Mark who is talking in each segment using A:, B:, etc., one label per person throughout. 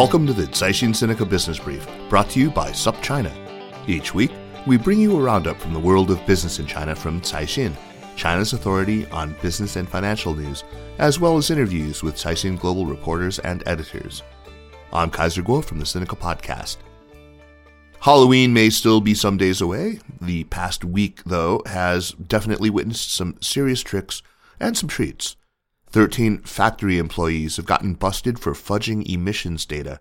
A: Welcome to the Caixin Sinica Business Brief, brought to you by SupChina. Each week, we bring you a roundup from the world of business in China from Caixin, China's authority on business and financial news, as well as interviews with Caixin Global reporters and editors. I'm Kaiser Kuo from the Sinica Podcast. Halloween may still be some days away. The past week, though, has definitely witnessed some serious tricks and some treats. 13 factory employees have gotten busted for fudging emissions data.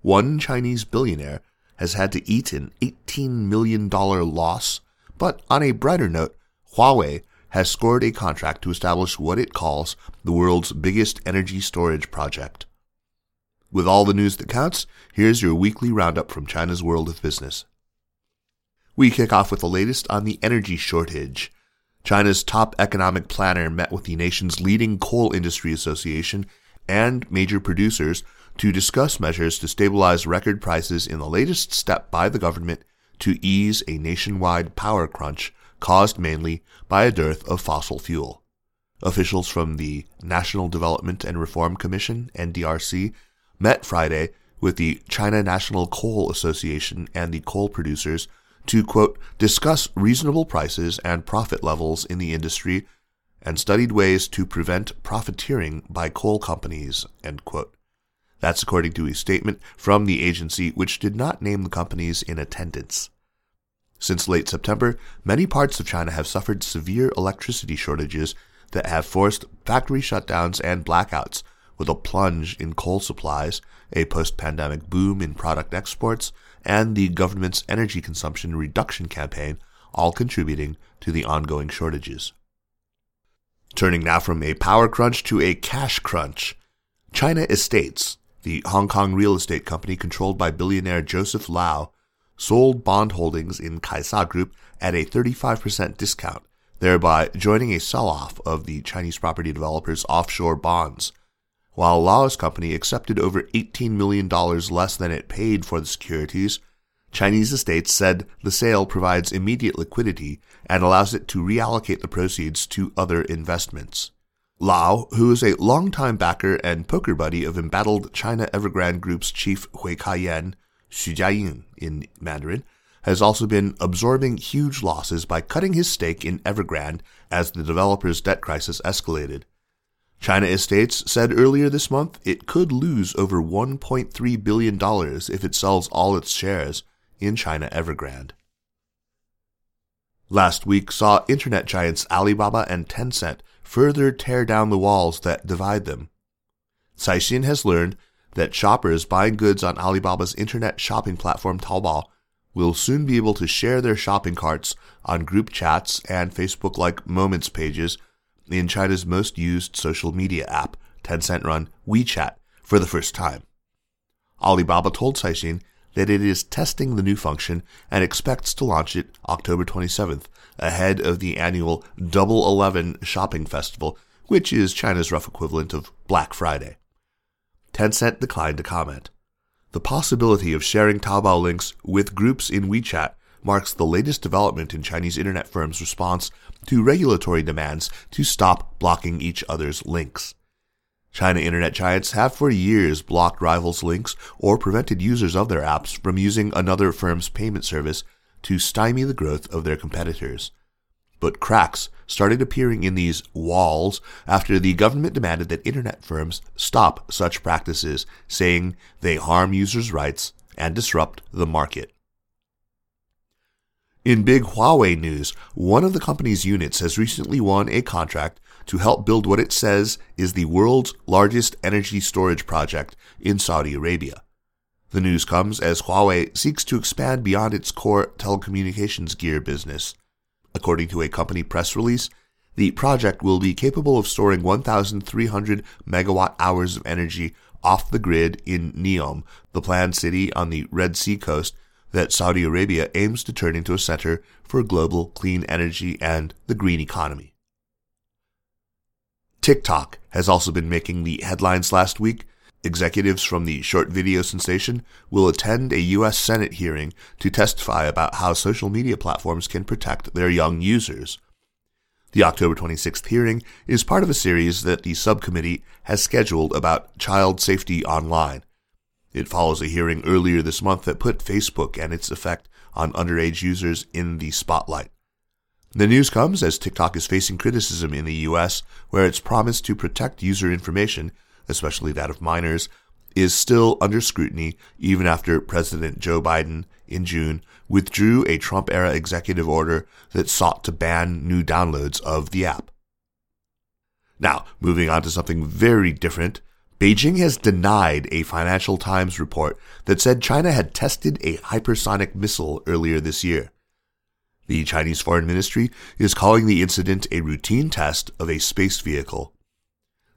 A: One Chinese billionaire has had to eat an $18 million loss. But on a brighter note, Huawei has scored a contract to establish what it calls the world's biggest energy storage project. With all the news that counts, here's your weekly roundup from China's world of business. We kick off with the latest on the energy shortage. China's top economic planner met with the nation's leading coal industry association and major producers to discuss measures to stabilize record prices in the latest step by the government to ease a nationwide power crunch caused mainly by a dearth of fossil fuel. Officials from the National Development and Reform Commission, NDRC, met Friday with the China National Coal Association and the coal producers to, quote, discuss reasonable prices and profit levels in the industry and studied ways to prevent profiteering by coal companies, end quote. That's according to a statement from the agency, which did not name the companies in attendance. Since late September, many parts of China have suffered severe electricity shortages that have forced factory shutdowns and blackouts, with a plunge in coal supplies, a post pandemic boom in product exports, and the government's energy consumption reduction campaign, all contributing to the ongoing shortages. Turning now from a power crunch to a cash crunch, Chinese Estates, the Hong Kong real estate company controlled by billionaire Joseph Lau, sold bond holdings in Kaisa Group at a 35% discount, thereby joining a sell off of the Chinese property developer's offshore bonds. While Lau's company accepted over $18 million less than it paid for the securities, Chinese estates said the sale provides immediate liquidity and allows it to reallocate the proceeds to other investments. Lau, who is a longtime backer and poker buddy of embattled China Evergrande Group's chief Hui Ka-yen, Xu in Mandarin, has also been absorbing huge losses by cutting his stake in Evergrande as the developer's debt crisis escalated. Chinese Estates said earlier this month it could lose over $1.3 billion if it sells all its shares in China Evergrande. Last week saw internet giants Alibaba and Tencent further tear down the walls that divide them. Caixin has learned that shoppers buying goods on Alibaba's internet shopping platform Taobao will soon be able to share their shopping carts on group chats and Facebook like Moments pages in China's most used social media app, Tencent run WeChat, for the first time. Alibaba told Caixin that it is testing the new function and expects to launch it October 27th, ahead of the annual Double Eleven shopping festival, which is China's rough equivalent of Black Friday. Tencent declined to comment. The possibility of sharing Taobao links with groups in WeChat marks the latest development in Chinese internet firms' response to regulatory demands to stop blocking each other's links. China internet giants have for years blocked rivals' links or prevented users of their apps from using another firm's payment service to stymie the growth of their competitors. But cracks started appearing in these walls after the government demanded that internet firms stop such practices, saying they harm users' rights and disrupt the market. In big Huawei news, one of the company's units has recently won a contract to help build what it says is the world's largest energy storage project in Saudi Arabia. The news comes as Huawei seeks to expand beyond its core telecommunications gear business. According to a company press release, the project will be capable of storing 1,300 megawatt hours of energy off the grid in Neom, the planned city on the Red Sea coast that Saudi Arabia aims to turn into a center for global clean energy and the green economy. TikTok has also been making the headlines last week. Executives from the short video sensation will attend a U.S. Senate hearing to testify about how social media platforms can protect their young users. The October 26th hearing is part of a series that the subcommittee has scheduled about child safety online. It follows a hearing earlier this month that put Facebook and its effect on underage users in the spotlight. The news comes as TikTok is facing criticism in the US, where its promise to protect user information, especially that of minors, is still under scrutiny even after President Joe Biden in June withdrew a Trump era executive order that sought to ban new downloads of the app. Now, moving on to something very different, Beijing has denied a Financial Times report that said China had tested a hypersonic missile earlier this year. The Chinese Foreign Ministry is calling the incident a routine test of a space vehicle.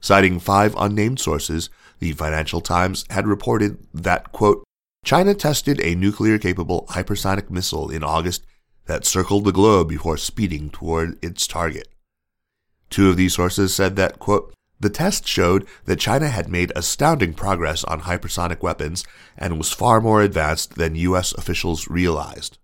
A: Citing five unnamed sources, the Financial Times had reported that, quote, China tested a nuclear capable hypersonic missile in August that circled the globe before speeding toward its target. Two of these sources said that, quote, the test showed that China had made astounding progress on hypersonic weapons and was far more advanced than U.S. officials realized.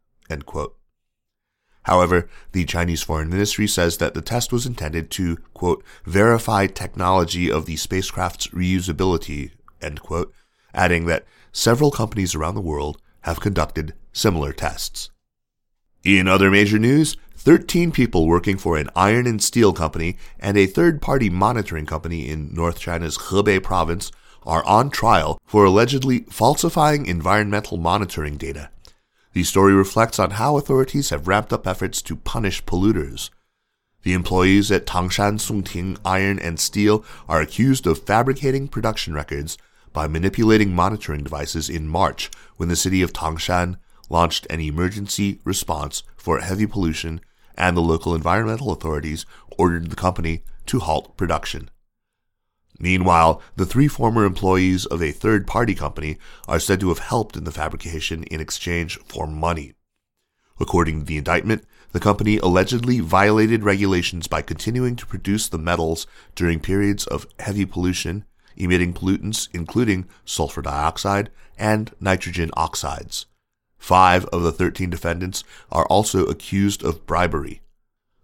A: However, the Chinese Foreign Ministry says that the test was intended to, quote, verify technology of the spacecraft's reusability, quote, adding that several companies around the world have conducted similar tests. In other major news, 13 people working for an iron and steel company and a third party monitoring company in North China's Hebei province are on trial for allegedly falsifying environmental monitoring data. The story reflects on how authorities have ramped up efforts to punish polluters. The employees at Tangshan Songting Iron and Steel are accused of fabricating production records by manipulating monitoring devices in March when the city of Tangshan launched an emergency response for heavy pollution and the local environmental authorities ordered the company to halt production. Meanwhile, the three former employees of a third party company are said to have helped in the fabrication in exchange for money. According to the indictment, the company allegedly violated regulations by continuing to produce the metals during periods of heavy pollution, emitting pollutants including sulfur dioxide and nitrogen oxides. Five of the 13 defendants are also accused of bribery.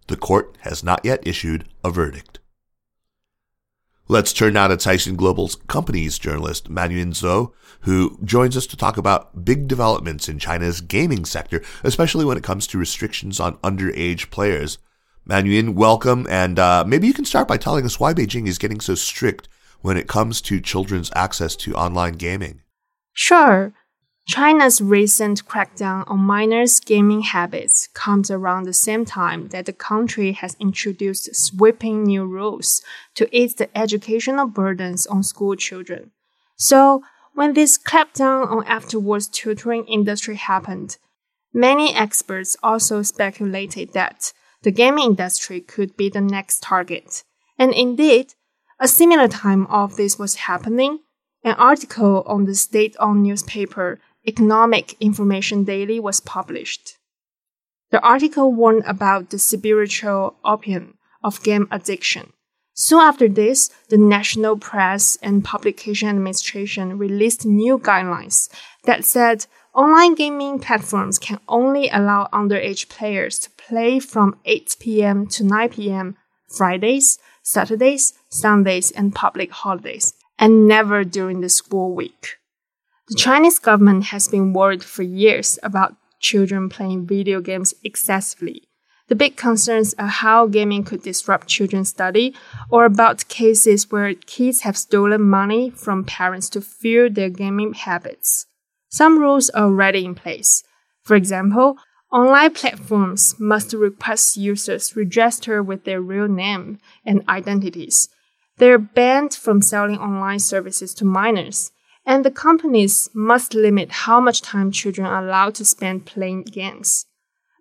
A: The court has not yet issued a verdict. Let's turn now to Caixin Global's companies journalist Manyun Zou, who joins us to talk about big developments in China's gaming sector, especially when it comes to restrictions on underage players. Manyun, welcome, and uh, maybe you can start by telling us why Beijing is getting so strict when it comes to children's access to online gaming.
B: Sure. China's recent crackdown on minors' gaming habits comes around the same time that the country has introduced sweeping new rules to ease the educational burdens on school children. So, when this clampdown on afterwards tutoring industry happened, many experts also speculated that the gaming industry could be the next target. And indeed, a similar time of this was happening. An article on the state-owned newspaper Economic Information Daily was published. The article warned about the spiritual opium of game addiction. Soon after this, the National Press and Publication Administration released new guidelines that said online gaming platforms can only allow underage players to play from 8 p.m. to 9 p.m. Fridays, Saturdays, Sundays, and public holidays, and never during the school week. The Chinese government has been worried for years about children playing video games excessively. The big concerns are how gaming could disrupt children's study or about cases where kids have stolen money from parents to fuel their gaming habits. Some rules are already in place. For example, online platforms must request users register with their real name and identities. They're banned from selling online services to minors, and the companies must limit how much time children are allowed to spend playing games.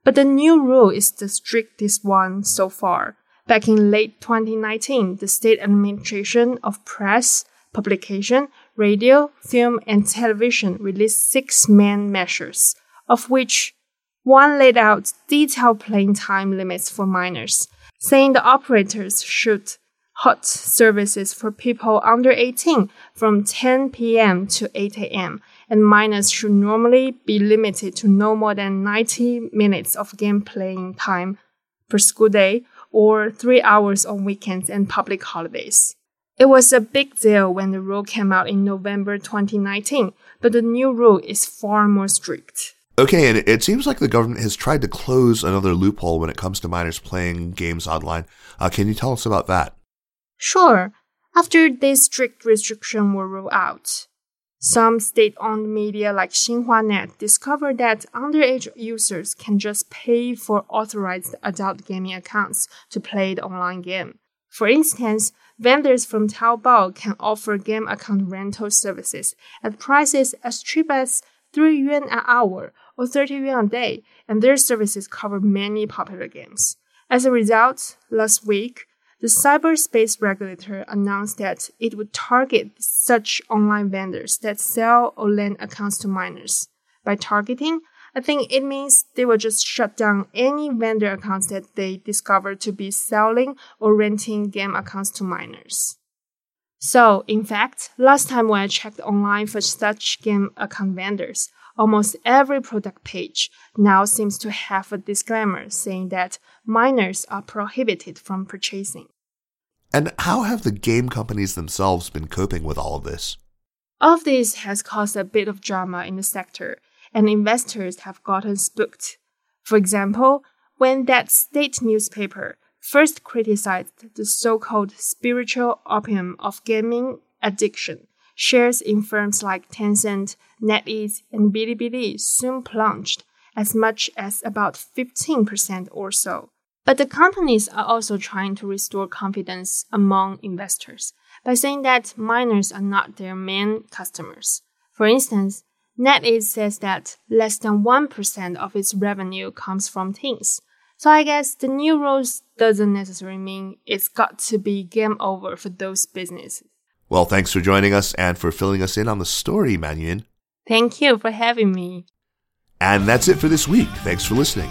B: But the new rule is the strictest one so far. Back in late 2019, the State Administration of Press, Publication, Radio, Film, and Television released six main measures, of which one laid out detailed playing time limits for minors, saying the operators should halt services for people under 18 from 10 p.m. to 8 a.m and minors should normally be limited to no more than 90 minutes of game playing time per school day or three hours on weekends and public holidays. It was a big deal when the rule came out in November 2019, but the new rule is far more strict.
A: Okay, and it seems like the government has tried to close another loophole when it comes to minors playing games online. Uh, can you tell us about that?
B: Sure. After this strict restriction were ruled out, some state-owned media like XinhuaNet discovered that underage users can just pay for authorized adult gaming accounts to play the online game. For instance, vendors from Taobao can offer game account rental services at prices as cheap as 3 yuan an hour or 30 yuan a day, and their services cover many popular games. As a result, last week, the cyberspace regulator announced that it would target such online vendors that sell or lend accounts to minors. By targeting, I think it means they will just shut down any vendor accounts that they discover to be selling or renting game accounts to minors. So, in fact, last time when I checked online for such game account vendors, almost every product page now seems to have a disclaimer saying that minors are prohibited from purchasing.
A: And how have the game companies themselves been coping with all of this?
B: All of this has caused a bit of drama in the sector, and investors have gotten spooked. For example, when that state newspaper first criticized the so called spiritual opium of gaming addiction, shares in firms like Tencent, NetEase, and Bilibili soon plunged as much as about 15% or so. But the companies are also trying to restore confidence among investors by saying that minors are not their main customers. For instance, NetEase says that less than 1% of its revenue comes from teens. So I guess the new rules doesn't necessarily mean it's got to be game over for those businesses.
A: Well, thanks for joining us and for filling us in on the story, Manyun.
B: Thank you for having me.
A: And that's it for this week. Thanks for listening.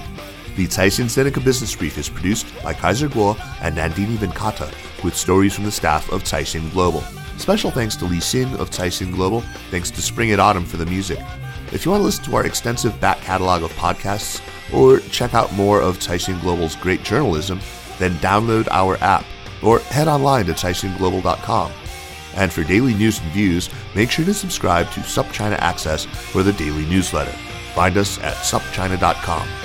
A: The Caixin Sinica Business Brief is produced by Kaiser Kuo and Nandini Venkata with stories from the staff of Caixin Global. Special thanks to Li Xin of Caixin Global. Thanks to Spring and Autumn for the music. If you want to listen to our extensive back catalog of podcasts or check out more of Caixin Global's great journalism, then download our app or head online to caixinglobal.com. And for daily news and views, make sure to subscribe to SupChina Access for the daily newsletter. Find us at supchina.com.